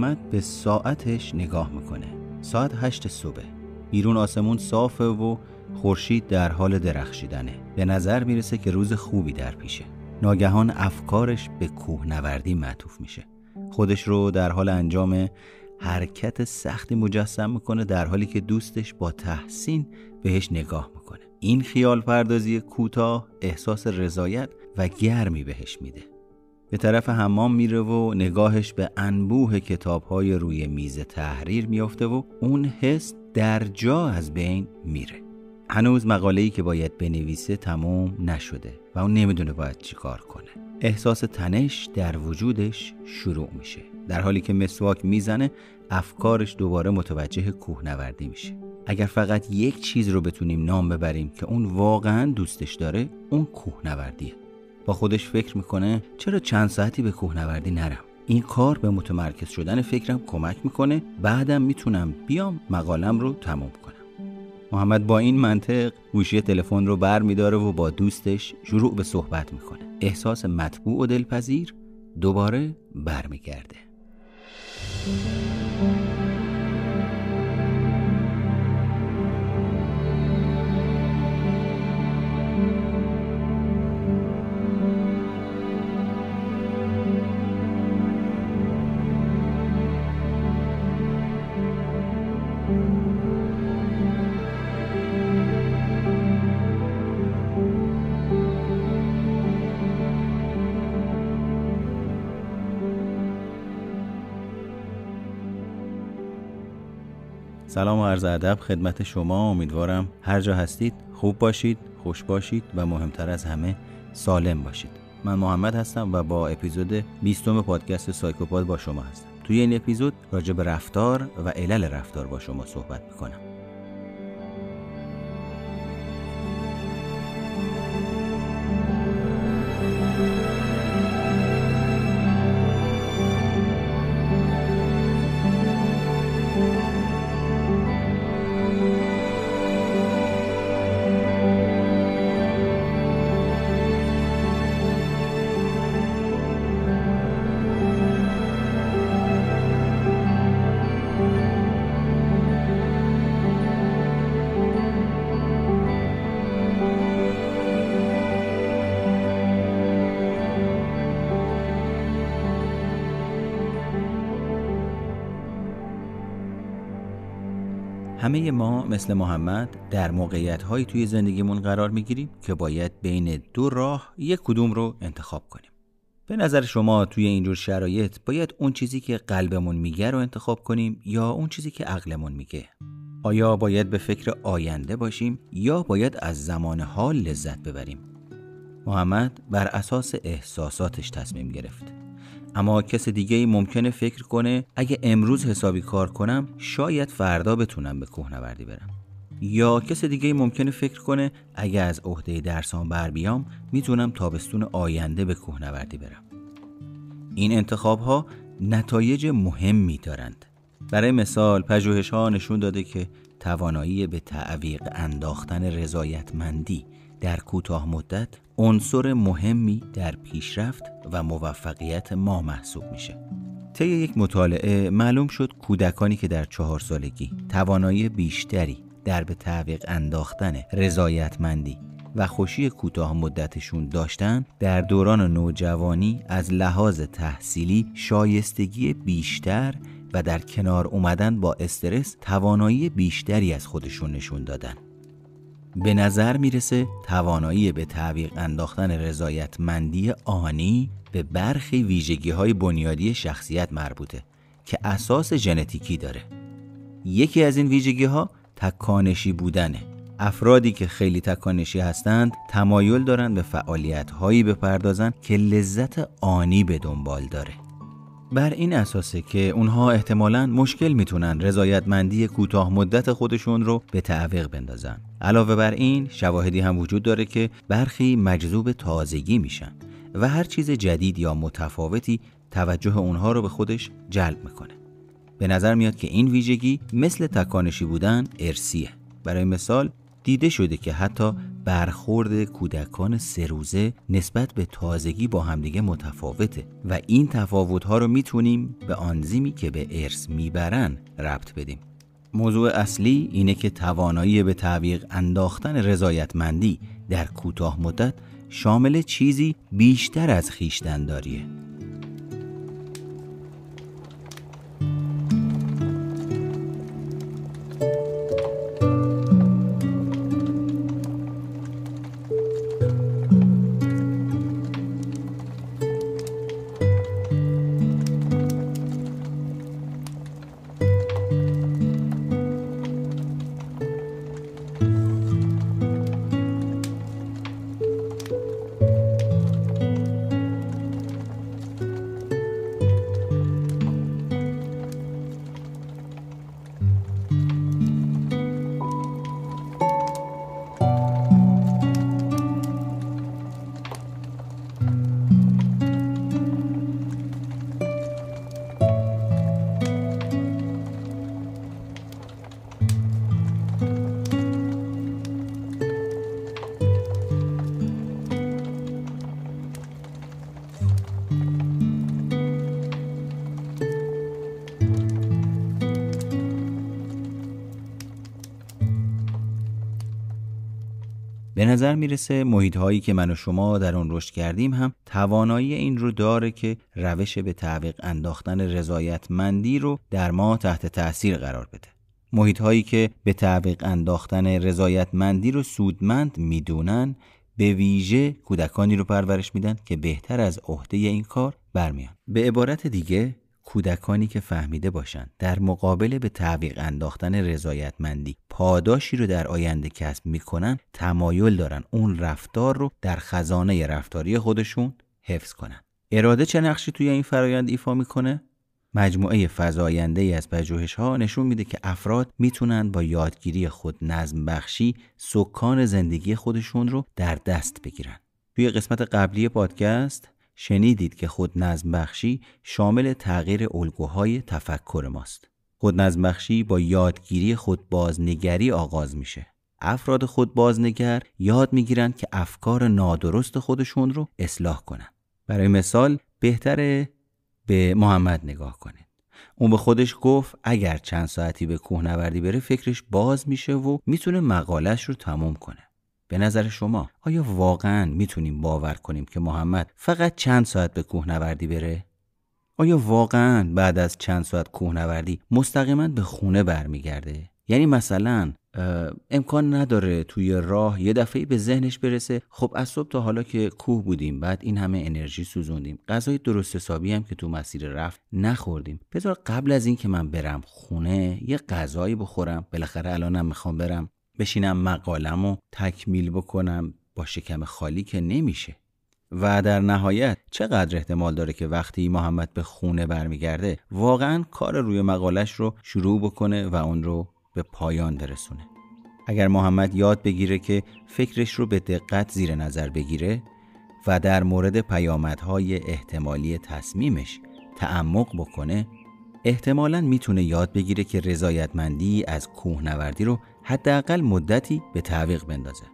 محمد به ساعتش نگاه می‌کنه. ساعت هشت صبح. بیرون آسمون صافه و خورشید در حال درخشیدنه. به نظر می‌رسه که روز خوبی در پیشه. ناگهان افکارش به کوهنوردی معطوف میشه. خودش رو در حال انجام حرکت سختی مجسم می‌کنه در حالی که دوستش با تحسین بهش نگاه می‌کنه. این خیال پردازی کوتاه احساس رضایت و گرمی بهش میده. به طرف حمام میره و نگاهش به انبوه کتابهای روی میز تحریر میافته و اون حس در جا از بین میره. هنوز مقاله‌ای که باید بنویسه تمام نشده و اون نمی‌دونه باید چیکار کنه. احساس تنش در وجودش شروع میشه. در حالی که مسواک می‌زنه افکارش دوباره متوجه کوهنوردی میشه. اگر فقط یک چیز رو بتونیم نام ببریم که اون واقعا دوستش داره اون کوهنوردیه. خودش فکر می‌کنه چرا چند ساعتی به کوهنوردی نرم؟ این کار به متمرکز شدن فکرم کمک می‌کنه. بعدم می‌تونم بیام مقالم رو تمام کنم. محمد با این منطق گوشی تلفن رو بر میداره و با دوستش شروع به صحبت می‌کنه. احساس مطبوع و دلپذیر دوباره برمیگرده. سلام و عرض ادب خدمت شما. امیدوارم هر جا هستید خوب باشید خوش باشید و مهمتر از همه سالم باشید. من محمد هستم و با اپیزود 20 پادکست سایکوپاد با شما هستم. توی این اپیزود راجع به رفتار و علل رفتار با شما صحبت می‌کنم. همه ما مثل محمد در موقعیت هایی توی زندگیمون قرار می‌گیریم که باید بین دو راه یک کدوم رو انتخاب کنیم. به نظر شما توی اینجور شرایط باید اون چیزی که قلبمون میگه رو انتخاب کنیم یا اون چیزی که عقلمون میگه؟ آیا باید به فکر آینده باشیم یا باید از زمان حال لذت ببریم؟ محمد بر اساس احساساتش تصمیم گرفت. اما کس دیگه ای ممکنه فکر کنه اگه امروز حسابی کار کنم شاید فردا بتونم به کوهنوردی برم. یا کس دیگه ای ممکنه فکر کنه اگه از عهده درسان بر بیام می‌تونم تابستون آینده به کوهنوردی برم. این انتخاب ها نتایج مهمی دارند. برای مثال پژوهش ها نشون داده که توانایی به تعویق انداختن رضایتمندی در کوتاه مدت عنصر مهمی در پیشرفت و موفقیت ما محسوب میشه. طی یک مطالعه معلوم شد کودکانی که در چهار سالگی توانایی بیشتری در به تعویق انداختن رضایتمندی و خوشی کوتاه مدتشون داشتن در دوران نوجوانی از لحاظ تحصیلی شایستگی بیشتر و در کنار اومدن با استرس توانایی بیشتری از خودشون نشون دادن به نظر می‌رسه توانایی به تعویق انداختن رضایتمندی آنی به برخی ویژگی های بنیادی شخصیت مربوطه که اساس ژنتیکی داره. یکی از این ویژگی ها تکانشی بودنه. افرادی که خیلی تکانشی هستند تمایل دارند به فعالیت هایی بپردازند که لذت آنی به دنبال داره. بر این اساسه که اونها احتمالا مشکل می‌تونن رضایتمندی کوتاه مدت خودشون رو به تعویق بندازن. علاوه بر این شواهدی هم وجود داره که برخی مجذوب تازگی میشن و هر چیز جدید یا متفاوتی توجه اونها رو به خودش جلب می‌کنه. به نظر میاد که این ویژگی مثل تکانشی بودن ارسیه برای مثال دیده شده که حتی برخورد کودکان سروزه نسبت به تازگی با همدیگه متفاوته و این تفاوتها رو می‌تونیم به آنزیمی که به ارث می‌برن ربط بدیم. موضوع اصلی اینه که توانایی به تعویق انداختن رضایتمندی در کوتاه مدت شامل چیزی بیشتر از خیشتنداریه به نظر می‌رسه محیط هایی که من و شما در اون رشد کردیم هم توانایی این رو داره که روش به تعویق انداختن رضایتمندی رو در ما تحت تاثیر قرار بده. محیط هایی که به تعویق انداختن رضایتمندی رو سودمند می‌دونن به ویژه کودکانی رو پرورش میدن که بهتر از عهده این کار برمیان. به عبارت دیگه کودکانی که فهمیده باشند در مقابل به تعویق انداختن رضایتمندی پاداشی رو در آینده کسب می‌کنن تمایل دارن اون رفتار رو در خزانه رفتاری خودشون حفظ کنن. اراده چه نقشی توی این فرایند ایفا می‌کنه؟ مجموعه فزاینده ای از پژوهش ها نشون میده که افراد می‌تونن با یادگیری خود نظم بخشی سکان زندگی خودشون رو در دست بگیرن. توی قسمت قبلی پادکست شنیدید که خود نظم بخشی شامل تغییر الگوهای تفکر ماست. خود نظم بخشی با یادگیری خود بازنگری آغاز میشه. افراد خود بازنگر یاد می‌گیرند که افکار نادرست خودشون رو اصلاح کنند. برای مثال بهتره به محمد نگاه کنید. اون به خودش گفت اگر چند ساعتی به کوهنوردی بره فکرش باز میشه و می‌تونه مقالش رو تموم کنه. به نظر شما آیا واقعا می‌تونیم باور کنیم که محمد فقط چند ساعت به کوهنوردی بره؟ آیا واقعا بعد از چند ساعت کوهنوردی مستقیما به خونه برمیگرده؟ یعنی مثلا امکان نداره توی راه یه دفعه به ذهنش برسه خب از صبح تا حالا که کوه بودیم بعد این همه انرژی سوزوندیم غذای درست حسابی هم که تو مسیر رفت نخوردیم بذار قبل از این که من برم خونه یه غذایی بخورم بالاخره الانم می‌خوام برم بشینم مقالم و تکمیل بکنم با شکم خالی که نمیشه. و در نهایت چقدر احتمال داره که وقتی محمد به خونه برمیگرده واقعا کار روی مقالش رو شروع بکنه و اون رو به پایان برسونه. اگر محمد یاد بگیره که فکرش رو به دقت زیر نظر بگیره و در مورد پیامدهای احتمالی تصمیمش تعمق بکنه احتمالا می‌تونه یاد بگیره که رضایتمندی از کوهنوردی رو حداقل مدتی به تعویق بندازه.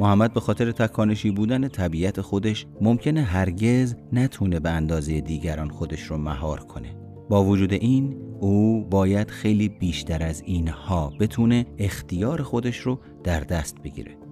محمد به خاطر تکانشی بودن طبیعت خودش ممکنه هرگز نتونه به اندازه دیگران خودش رو مهار کنه. با وجود این او باید خیلی بیشتر از اینها بتونه اختیار خودش رو در دست بگیره.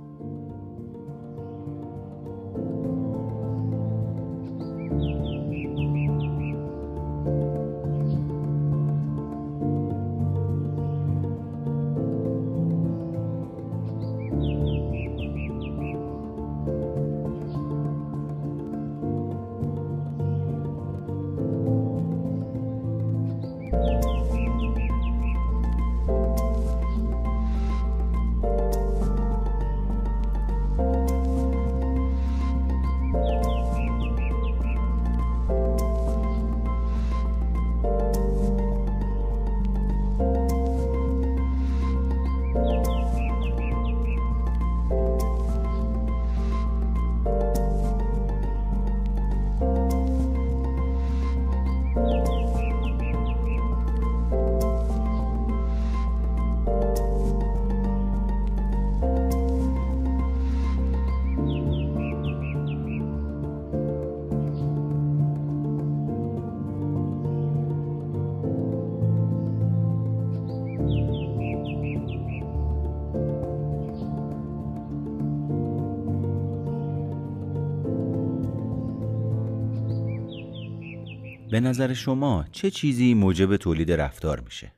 به نظر شما چه چیزی موجب تولید رفتار میشه؟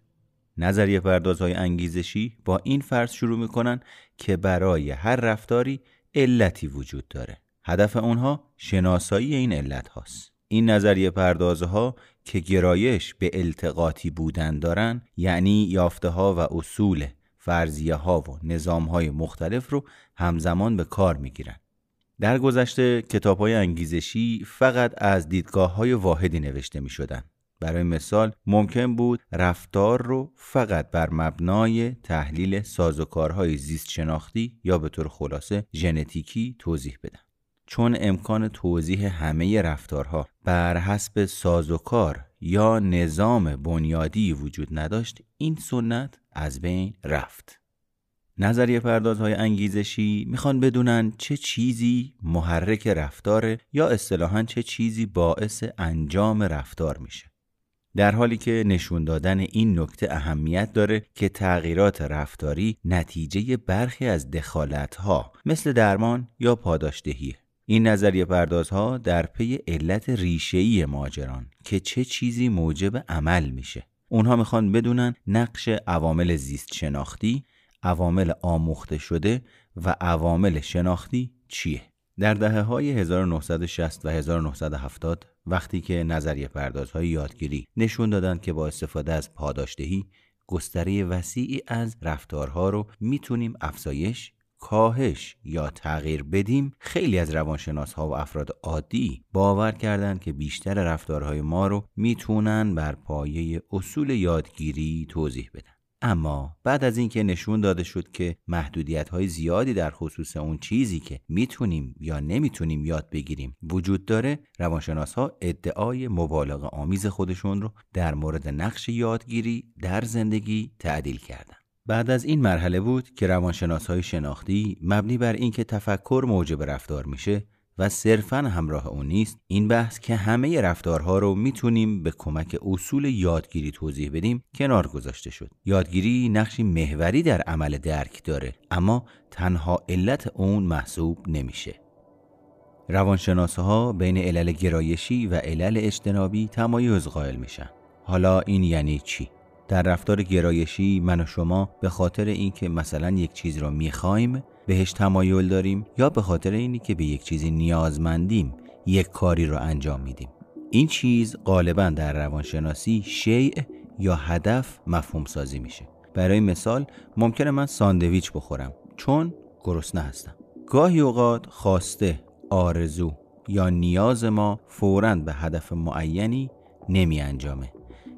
نظریه پردازهای انگیزشی با این فرض شروع می‌کنن که برای هر رفتاری علتی وجود داره. هدف اونها شناسایی این علت هاست. این نظریه پردازها که گرایش به التقاطی بودن دارن یعنی یافته ها و اصول فرضیه ها و نظام های مختلف رو همزمان به کار می‌گیرن. در گذشته کتاب های انگیزشی فقط از دیدگاه های واحدی نوشته می شدن. برای مثال ممکن بود رفتار رو فقط بر مبنای تحلیل سازوکارهای زیست شناختی یا به طور خلاصه ژنتیکی توضیح بدن. چون امکان توضیح همه رفتارها بر حسب سازوکار یا نظام بنیادی وجود نداشت این سنت از بین رفت نظریه پردازهای انگیزشی می‌خوان بدونن چه چیزی محرک رفتاره یا اصطلاحا چه چیزی باعث انجام رفتار میشه. در حالی که نشون دادن این نکته اهمیت داره که تغییرات رفتاری نتیجه برخی از دخالتها مثل درمان یا پاداشدهیه. این نظریه پردازها در پی علت ریشه‌ای ماجران که چه چیزی موجب عمل میشه. اونها می‌خوان بدونن نقش عوامل زیست شناختی عوامل آموخته شده و عوامل شناختی چیه؟ در دهه های 1960 و 1970 وقتی که نظریه پردازهای یادگیری نشون دادن که با استفاده از پاداشدهی گستره وسیعی از رفتارها رو می‌تونیم افزایش کاهش یا تغییر بدیم خیلی از روانشناس ها و افراد عادی باور کردند که بیشتر رفتارهای ما رو می‌تونن بر پایه اصول یادگیری توضیح بدن. اما بعد از اینکه نشون داده شد که محدودیت های زیادی در خصوص اون چیزی که می‌تونیم یا نمی‌تونیم یاد بگیریم وجود داره روانشناس ها ادعای مبالغه آمیز خودشون رو در مورد نقش یادگیری در زندگی تعدیل کردن. بعد از این مرحله بود که روانشناس های شناختی مبنی بر اینکه تفکر موجب رفتار میشه و صرفا همراه اون نیست. این بحث که همه رفتارها رو می‌تونیم به کمک اصول یادگیری توضیح بدیم کنار گذاشته شد. یادگیری نقشی محوری در عمل درک داره اما تنها علت اون محسوب نمیشه. روانشناسه ها بین علل گرایشی و علل اجتنابی تمایز قائل میشن. حالا این یعنی چی؟ در رفتار گرایشی من و شما به خاطر اینکه مثلا یک چیز را می‌خوایم بهش تمایل داریم یا به خاطر اینی که به یک چیزی نیازمندیم یک کاری را انجام میدیم. این چیز غالبا در روانشناسی شیء یا هدف مفهوم سازی میشه. برای مثال ممکنه من ساندویچ بخورم چون گرسنه هستم. گاهی اوقات خواسته آرزو یا نیاز ما فوراً به هدف معینی نمی انجامه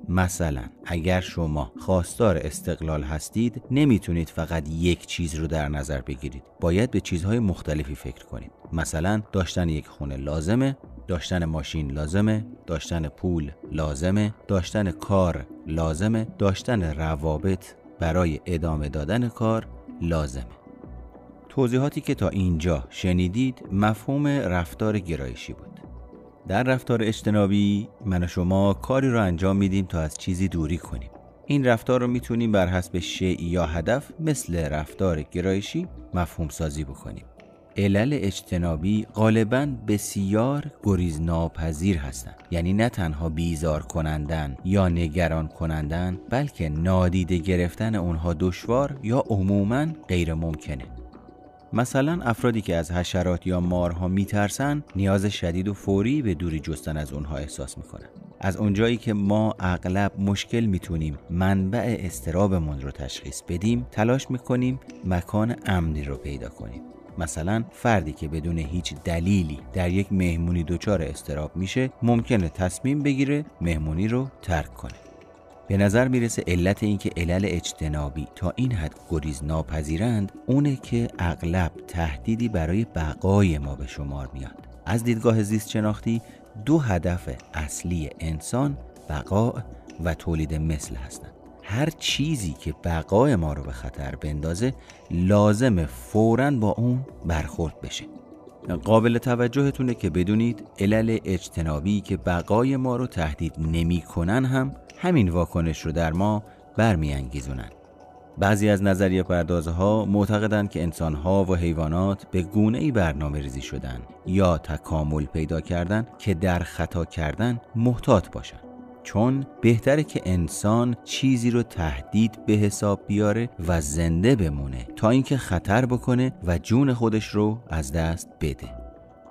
مثلا اگر شما خواستار استقلال هستید نمی‌تونید فقط یک چیز رو در نظر بگیرید. باید به چیزهای مختلفی فکر کنید. مثلا داشتن یک خونه لازمه داشتن ماشین لازمه داشتن پول لازمه داشتن کار لازمه داشتن روابط برای ادامه دادن کار لازمه. توضیحاتی که تا اینجا شنیدید مفهوم رفتار گرایشی بود. در رفتار اجتنابی من و شما کاری رو انجام میدیم تا از چیزی دوری کنیم. این رفتار رو می‌تونیم بر حسب شیعی یا هدف مثل رفتار گرایشی مفهوم سازی بکنیم. علل اجتنابی غالبا بسیار گریز ناپذیر هستند. یعنی نه تنها بیزار کنندن یا نگران کنندن بلکه نادیده گرفتن اونها دشوار یا عموما غیر ممکنه مثلا افرادی که از حشرات یا مارها میترسن نیاز شدید و فوری به دوری جستن از اونها احساس می‌کنن. از اونجایی که ما اغلب مشکل می‌تونیم منبع استرابمون رو تشخیص بدیم تلاش می‌کنیم مکان امنی رو پیدا کنیم. مثلا فردی که بدون هیچ دلیلی در یک مهمونی دچار استراب میشه ممکنه تصمیم بگیره مهمونی رو ترک کنه. به نظر می‌رسه علت اینکه علل اجتنابی تا این حد گریز ناپذیرند اونه که اغلب تهدیدی برای بقای ما به شمار میاد. از دیدگاه زیست شناختی دو هدف اصلی انسان بقا و تولید مثل هستند. هر چیزی که بقای ما رو به خطر بندازه لازم فورا با اون برخورد بشه. قابل توجهتونه که بدونید علل اجتنابی که بقای ما رو تهدید نمی‌کنن هم همین واکنش رو در ما برمیانگیزونن. بعضی از نظریه پردازها معتقدند که انسانها و حیوانات به گونه ای برنامه ریزی شدن یا تکامل پیدا کردن که در خطا کردن محتاط باشند. چون بهتره که انسان چیزی رو تهدید به حساب بیاره و زنده بمونه تا اینکه خطر بکنه و جون خودش رو از دست بده.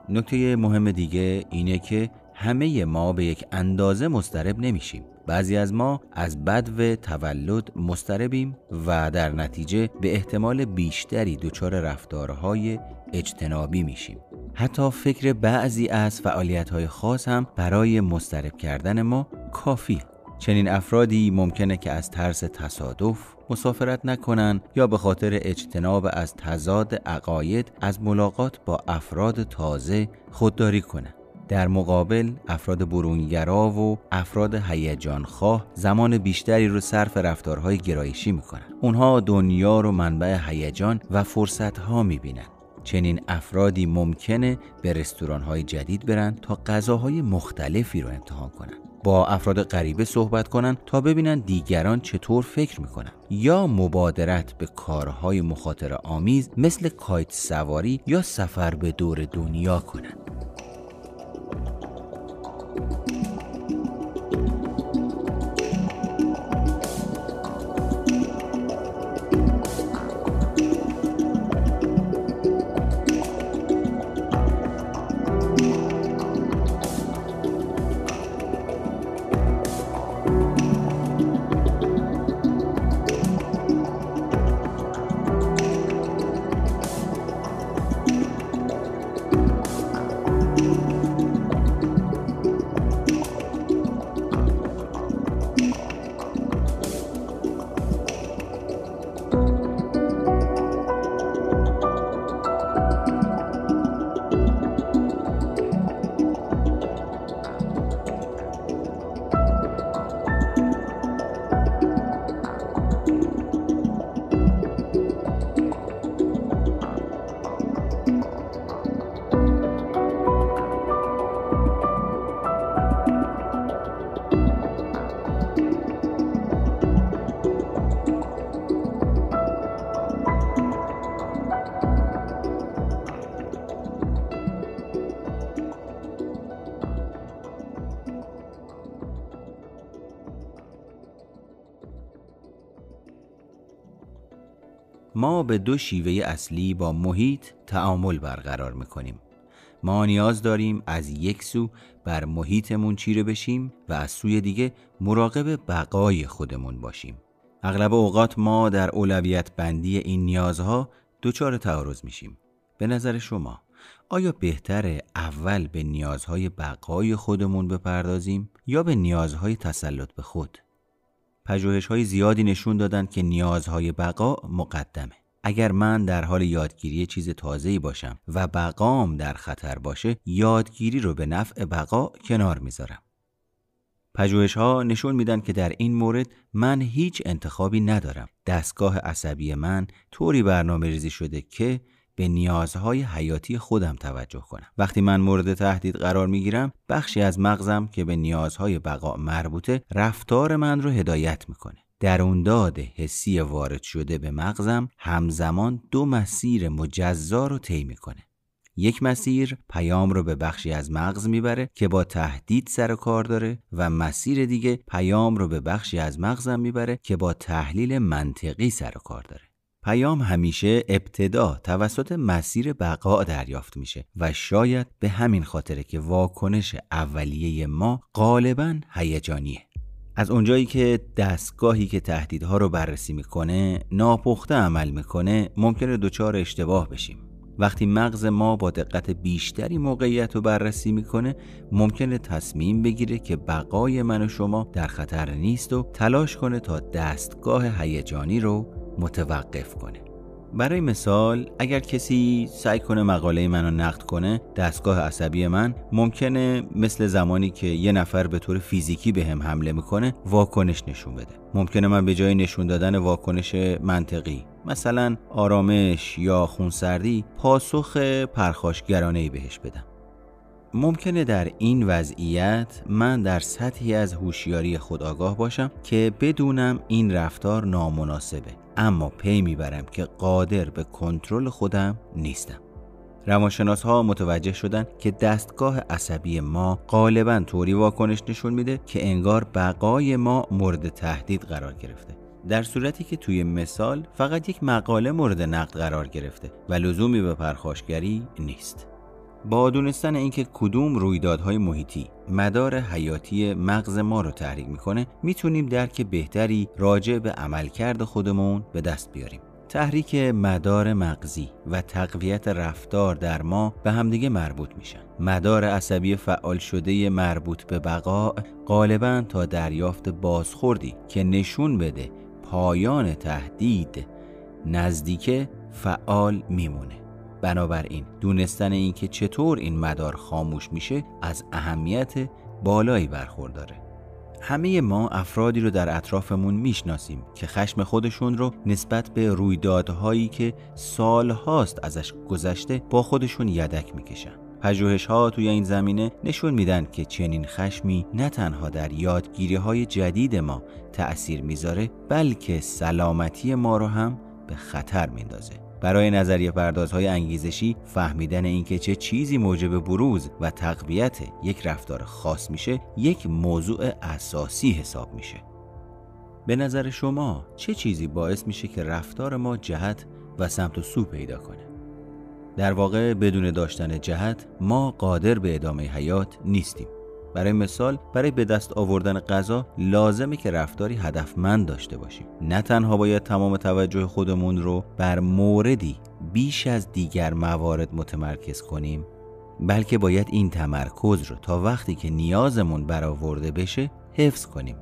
نکته مهم دیگه اینه که همه ما به یک اندازه مسترب نمیشیم. بعضی از ما از بد و تولد مستربیم و در نتیجه به احتمال بیشتری دچار رفتارهای اجتنابی میشیم حتی فکر بعضی از فعالیت خاص هم برای مسترب کردن ما کافی چنین افرادی ممکنه که از ترس تصادف مسافرت نکنن یا به خاطر اجتناب از تضاد عقاید از ملاقات با افراد تازه خودداری کنند. در مقابل افراد برونگرا و افراد هیجان خواه زمان بیشتری رو صرف رفتارهای گرایشی می‌کنن. اونها دنیا رو منبع هیجان و فرصت ها می‌بینن. چنین افرادی ممکنه به رستوران های جدید برن تا غذاهای مختلفی رو امتحان کنن. با افراد غریبه صحبت کنن تا ببینن دیگران چطور فکر می‌کنن. یا مبادرت به کارهای مخاطر آمیز مثل کایت سواری یا سفر به دور دنیا کنند. thank you به دو شیوه اصلی با محیط تعامل برقرار می‌کنیم. ما نیاز داریم از یک سو بر محیطمون چیره بشیم و از سوی دیگه مراقب بقای خودمون باشیم. اغلب اوقات ما در اولویت بندی این نیازها دچار تعارض میشیم. به نظر شما آیا بهتره اول به نیازهای بقای خودمون بپردازیم یا به نیازهای تسلط به خود؟ پژوهش های زیادی نشون دادن که نیازهای بقا مقدمه. اگر من در حال یادگیری چیز تازه‌ای باشم و بقام در خطر باشه یادگیری رو به نفع بقا کنار می‌ذارم. پژوهش ها نشون میدن که در این مورد من هیچ انتخابی ندارم. دستگاه عصبی من طوری برنامه ریزی شده که به نیازهای حیاتی خودم توجه کنم. وقتی من مورد تهدید قرار می گیرم بخشی از مغزم که به نیازهای بقا مربوطه رفتار من رو هدایت می‌کنه. داد حسی وارد شده به مغزم همزمان دو مسیر مجزا رو طی می‌کنه. یک مسیر پیام رو به بخشی از مغز می‌بره که با تهدید سر کار داره و مسیر دیگه پیام رو به بخشی از مغزم می‌بره که با تحلیل منطقی سر کار داره. پیام همیشه ابتدا توسط مسیر بقا دریافت میشه و شاید به همین خاطره که واکنش اولیه ما غالبا هیجانیه. از اونجایی که دستگاهی که تهدیدها رو بررسی می‌کنه ناپخته عمل می‌کنه ممکنه دچار اشتباه بشیم. وقتی مغز ما با دقت بیشتری موقعیت رو بررسی می‌کنه ممکنه تصمیم بگیره که بقای من و شما در خطر نیست و تلاش کنه تا دستگاه هیجانی رو متوقف کنه. برای مثال اگر کسی سعی کنه مقاله منو نقد کنه دستگاه عصبی من ممکنه مثل زمانی که یه نفر به طور فیزیکی به هم حمله می‌کنه واکنش نشون بده. ممکنه من به جای نشون دادن واکنش منطقی مثلا آرامش یا خونسردی پاسخ پرخاشگرانه بهش بدم. ممکنه در این وضعیت من در سطحی از هوشیاری خود آگاه باشم که بدونم این رفتار نامناسبه. اما پی می‌برم که قادر به کنترل خودم نیستم. روانشناس ها متوجه شدن که دستگاه عصبی ما غالبا طوری واکنش نشون میده که انگار بقای ما مورد تهدید قرار گرفته. در صورتی که توی مثال فقط یک مقاله مورد نقد قرار گرفته و لزومی به پرخاشگری نیست. با دونستن اینکه کدوم رویدادهای محیطی مدار حیاتی مغز ما رو تحریک می‌کنه می‌تونیم درک بهتری راجع به عملکرد خودمون به دست بیاریم. تحریک مدار مغزی و تقویت رفتار در ما به همدیگه مربوط میشن. مدار عصبی فعال شده مربوط به بقا غالبا تا دریافت بازخوردی که نشون بده پایان تهدید نزدیک فعال میمونه. بنابراین دونستن اینکه چطور این مدار خاموش میشه از اهمیت بالایی برخورداره. همه ما افرادی رو در اطرافمون می‌شناسیم که خشم خودشون رو نسبت به رویدادهایی که سالهاست ازش گذشته با خودشون یدک می‌کشن. پژوهش ها توی این زمینه نشون میدن که چنین خشمی نه تنها در یادگیری های جدید ما تأثیر می‌ذاره بلکه سلامتی ما رو هم به خطر میندازه. برای نظریه پردازهای انگیزشی فهمیدن اینکه چه چیزی موجب بروز و تقویت یک رفتار خاص میشه یک موضوع اساسی حساب میشه. به نظر شما چه چیزی باعث میشه که رفتار ما جهت و سمت و سو پیدا کنه؟ در واقع بدون داشتن جهت ما قادر به ادامه حیات نیستیم. برای مثال برای به دست آوردن غذا لازمه که رفتاری هدفمند داشته باشیم. نه تنها باید تمام توجه خودمون رو بر موردی بیش از دیگر موارد متمرکز کنیم بلکه باید این تمرکز رو تا وقتی که نیازمون برآورده بشه حفظ کنیم.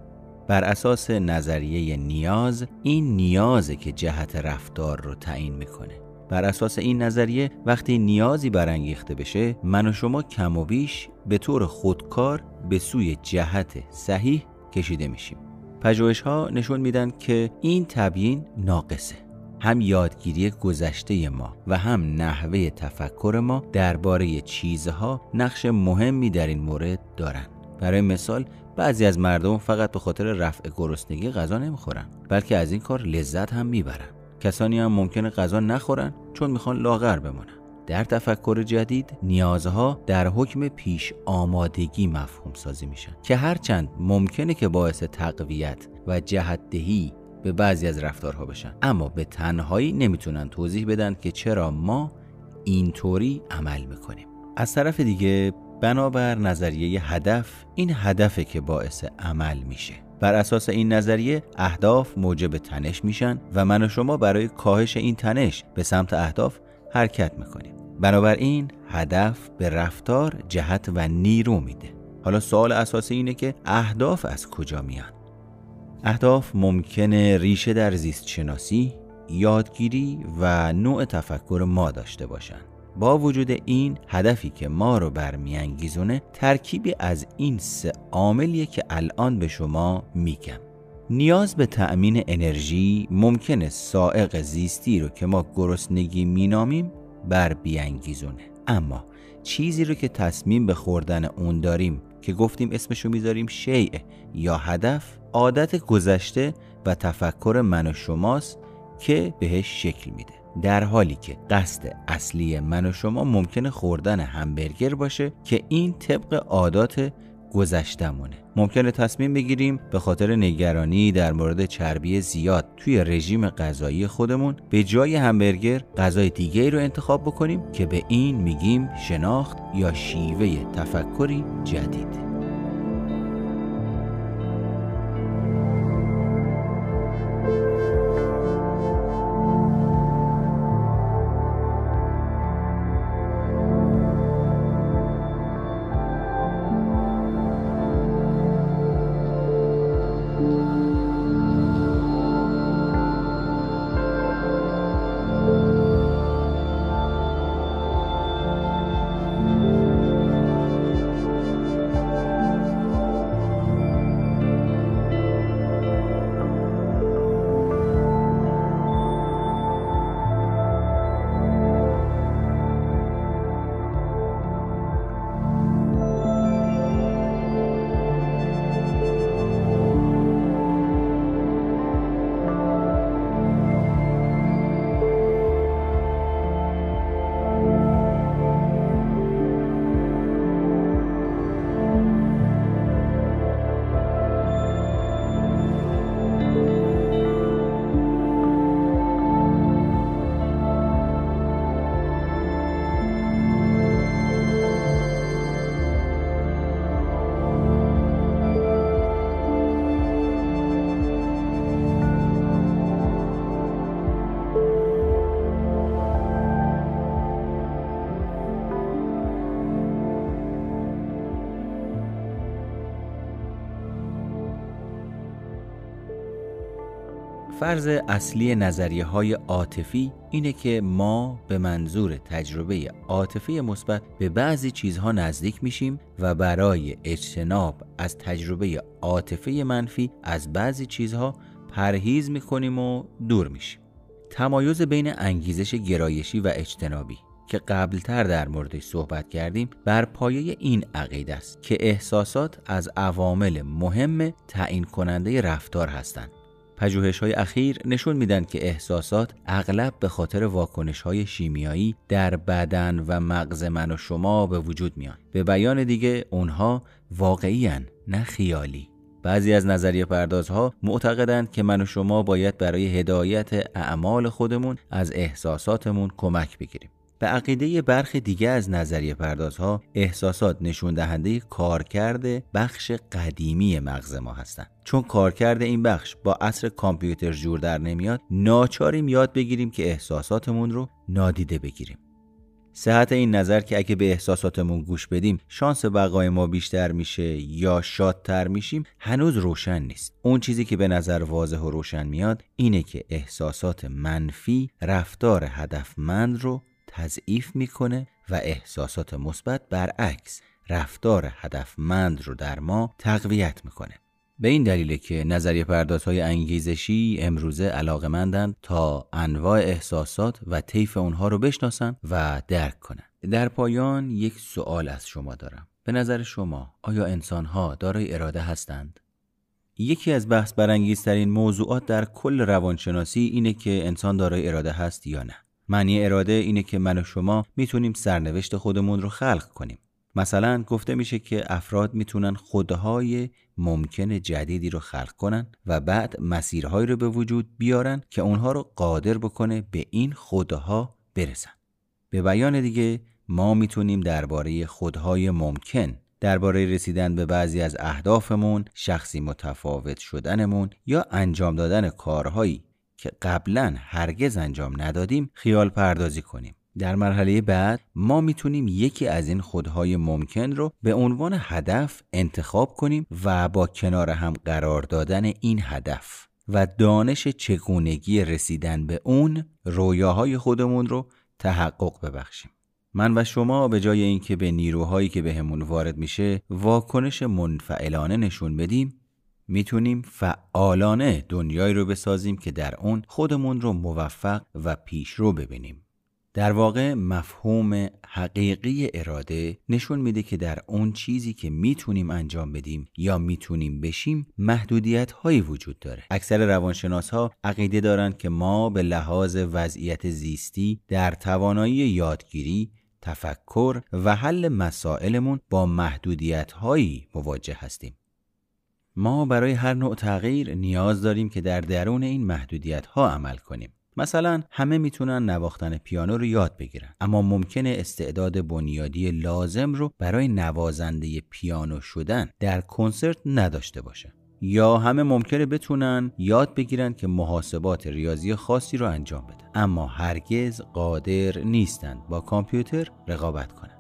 بر اساس نظریه نیاز این نیازه که جهت رفتار رو تعیین می‌کنه. بر اساس این نظریه وقتی نیازی برانگیخته بشه من و شما کم و بیش به طور خودکار به سوی جهت صحیح کشیده میشیم. پژوهش ها نشون میدن که این تبیین ناقصه. هم یادگیری گذشته ما و هم نحوه تفکر ما درباره چیزها نقش مهمی در این مورد دارند برای مثال بعضی از مردم فقط به خاطر رفع گرسنگی غذا نمی‌خورن بلکه از این کار لذت هم می‌برن. کسانی هم ممکنه غذا نخورن چون می‌خوان لاغر بمونن. در تفکر جدید نیازها در حکم پیش آمادگی مفهوم سازی میشن که هرچند ممکنه که باعث تقویت و جهتدهی به بعضی از رفتارها بشن. اما به تنهایی نمی‌تونن توضیح بدن که چرا ما اینطوری عمل می‌کنیم. از طرف دیگه بنابر نظریه هدف این هدفه که باعث عمل میشه. بر اساس این نظریه اهداف موجب تنش میشن و من و شما برای کاهش این تنش به سمت اهداف حرکت می‌کنیم. بنابراین هدف به رفتار جهت و نیرو میده. حالا سوال اساسی اینه که اهداف از کجا میان؟ اهداف ممکنه ریشه در زیست شناسی یادگیری و نوع تفکر ما داشته باشند با وجود این هدفی که ما رو برمیانگیزونه ترکیبی از این سه عاملیه که الان به شما میگم. نیاز به تأمین انرژی ممکنه سائق زیستی رو که ما گرسنگی مینامیم بر بیانگیزونه. اما چیزی رو که تصمیم به خوردن اون داریم که گفتیم اسمشو می‌ذاریم شیء یا هدف عادت گذشته و تفکر من و شماست که بهش شکل میده. در حالی که قصد اصلی من و شما ممکنه خوردن همبرگر باشه که این طبق عادات گذشتمونه ممکنه تصمیم بگیریم به خاطر نگرانی در مورد چربی زیاد توی رژیم غذایی خودمون به جای همبرگر غذای دیگه رو انتخاب بکنیم که به این میگیم شناخت یا شیوه تفکری جدید. فرض اصلی نظریه های عاطفی اینه که ما به منظور تجربه عاطفی مثبت به بعضی چیزها نزدیک میشیم و برای اجتناب از تجربه عاطفی منفی از بعضی چیزها پرهیز می‌کنیم و دور میشیم. تمایز بین انگیزش گرایشی و اجتنابی که قبلتر در موردش صحبت کردیم بر پایه این عقیده است که احساسات از عوامل مهم تعیین کننده رفتار هستند. پژوهش های اخیر نشون میدن که احساسات اغلب به خاطر واکنش های شیمیایی در بدن و مغز من و شما به وجود میان. به بیان دیگه اونها واقعی نه خیالی. بعضی از نظریه پردازها معتقدند که من و شما باید برای هدایت اعمال خودمون از احساساتمون کمک بگیریم. به عقیده برخی دیگه از نظریه پردازها احساسات نشون دهنده کارکرد بخش قدیمی مغز ما هستند. چون کارکرد این بخش با عصر کامپیوتر جور در نمیاد ناچاریم یاد بگیریم که احساساتمون رو نادیده بگیریم. صحت این نظر که اگه به احساساتمون گوش بدیم شانس بقای ما بیشتر میشه یا شادتر میشیم هنوز روشن نیست. اون چیزی که به نظر واضح و روشن میاد اینه که احساسات منفی رفتار هدفمند رو تضعیف می‌کنه و احساسات مثبت برعکس رفتار هدفمند رو در ما تقویت می‌کنه. به این دلیله که نظریه پردازهای انگیزشی امروزه علاقمندند تا انواع احساسات و طیف اونها رو بشناسن و درک کنن. در پایان یک سوال از شما دارم. به نظر شما آیا انسانها دارای اراده هستند؟ یکی از بحث برانگیزترین موضوعات در کل روانشناسی اینه که انسان دارای اراده هست یا نه. معنی اراده اینه که من و شما می‌تونیم سرنوشت خودمون رو خلق کنیم. مثلا گفته میشه که افراد می‌تونن خودهای ممکن جدیدی رو خلق کنن و بعد مسیرهایی رو به وجود بیارن که اونها رو قادر بکنه به این خودها برسن. به بیان دیگه ما می‌تونیم درباره خودهای ممکن درباره رسیدن به بعضی از اهدافمون، شخصی متفاوت شدنمون یا انجام دادن کارهایی که قبلا هرگز انجام ندادیم خیال پردازی کنیم. در مرحله بعد ما می‌تونیم یکی از این خودهای ممکن رو به عنوان هدف انتخاب کنیم و با کنار هم قرار دادن این هدف و دانش چگونگی رسیدن به اون رویاهای خودمون رو تحقق ببخشیم. من و شما به جای اینکه به نیروهایی که بهمون به وارد میشه واکنش منفعلانه نشون بدیم می‌تونیم فعالانه دنیایی رو بسازیم که در اون خودمون رو موفق و پیشرو ببینیم. در واقع مفهوم حقیقی اراده نشون میده که در اون چیزی که می‌تونیم انجام بدیم یا می‌تونیم بشیم محدودیت هایی وجود داره. اکثر روانشناس ها عقیده دارند که ما به لحاظ وضعیت زیستی در توانایی یادگیری تفکر و حل مسائلمون با محدودیت هایی مواجه هستیم. ما برای هر نوع تغییر نیاز داریم که در درون این محدودیت ها عمل کنیم. مثلا همه می‌تونن نواختن پیانو رو یاد بگیرن اما ممکنه استعداد بنیادی لازم رو برای نوازنده پیانو شدن در کنسرت نداشته باشه. یا همه ممکنه بتونن یاد بگیرن که محاسبات ریاضی خاصی رو انجام بدن اما هرگز قادر نیستند با کامپیوتر رقابت کنند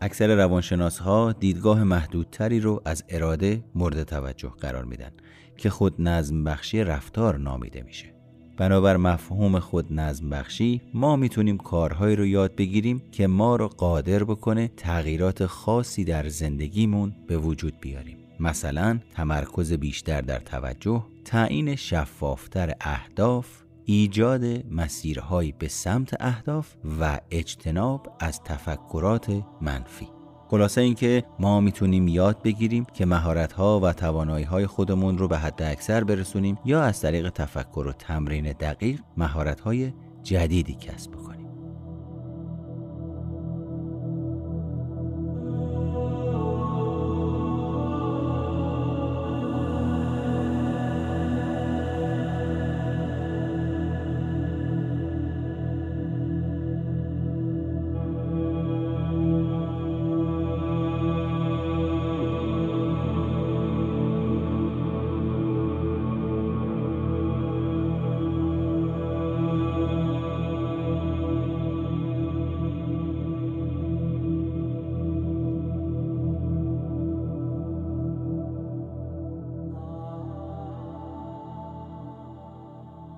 اکثر روانشناس ها دیدگاه محدودتری رو از اراده مورد توجه قرار میدن که خود نظم بخشی رفتار نامیده میشه. بنابر مفهوم خود نظم بخشی ما می‌تونیم کارهایی رو یاد بگیریم که ما رو قادر بکنه تغییرات خاصی در زندگیمون به وجود بیاریم. مثلا تمرکز بیشتر در توجه تعیین شفافتر اهداف ایجاد مسیرهایی به سمت اهداف و اجتناب از تفکرات منفی. خلاصه اینکه ما می‌تونیم یاد بگیریم که مهارت‌ها و توانایی‌های خودمون رو به حد اکثر برسونیم یا از طریق تفکر و تمرین دقیق مهارت‌های جدیدی کسب کنیم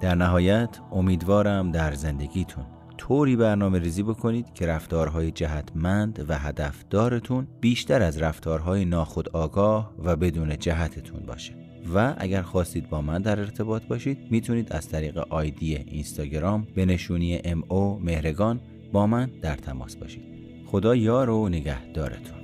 در نهایت امیدوارم در زندگیتون طوری برنامه ریزی بکنید که رفتارهای جهتمند و هدفدارتون بیشتر از رفتارهای ناخودآگاه و بدون جهتتون باشه. و اگر خواستید با من در ارتباط باشید می‌تونید از طریق آیدی اینستاگرام به نشونی او مهرگان با من در تماس باشید. خدا یار و نگهدارتون.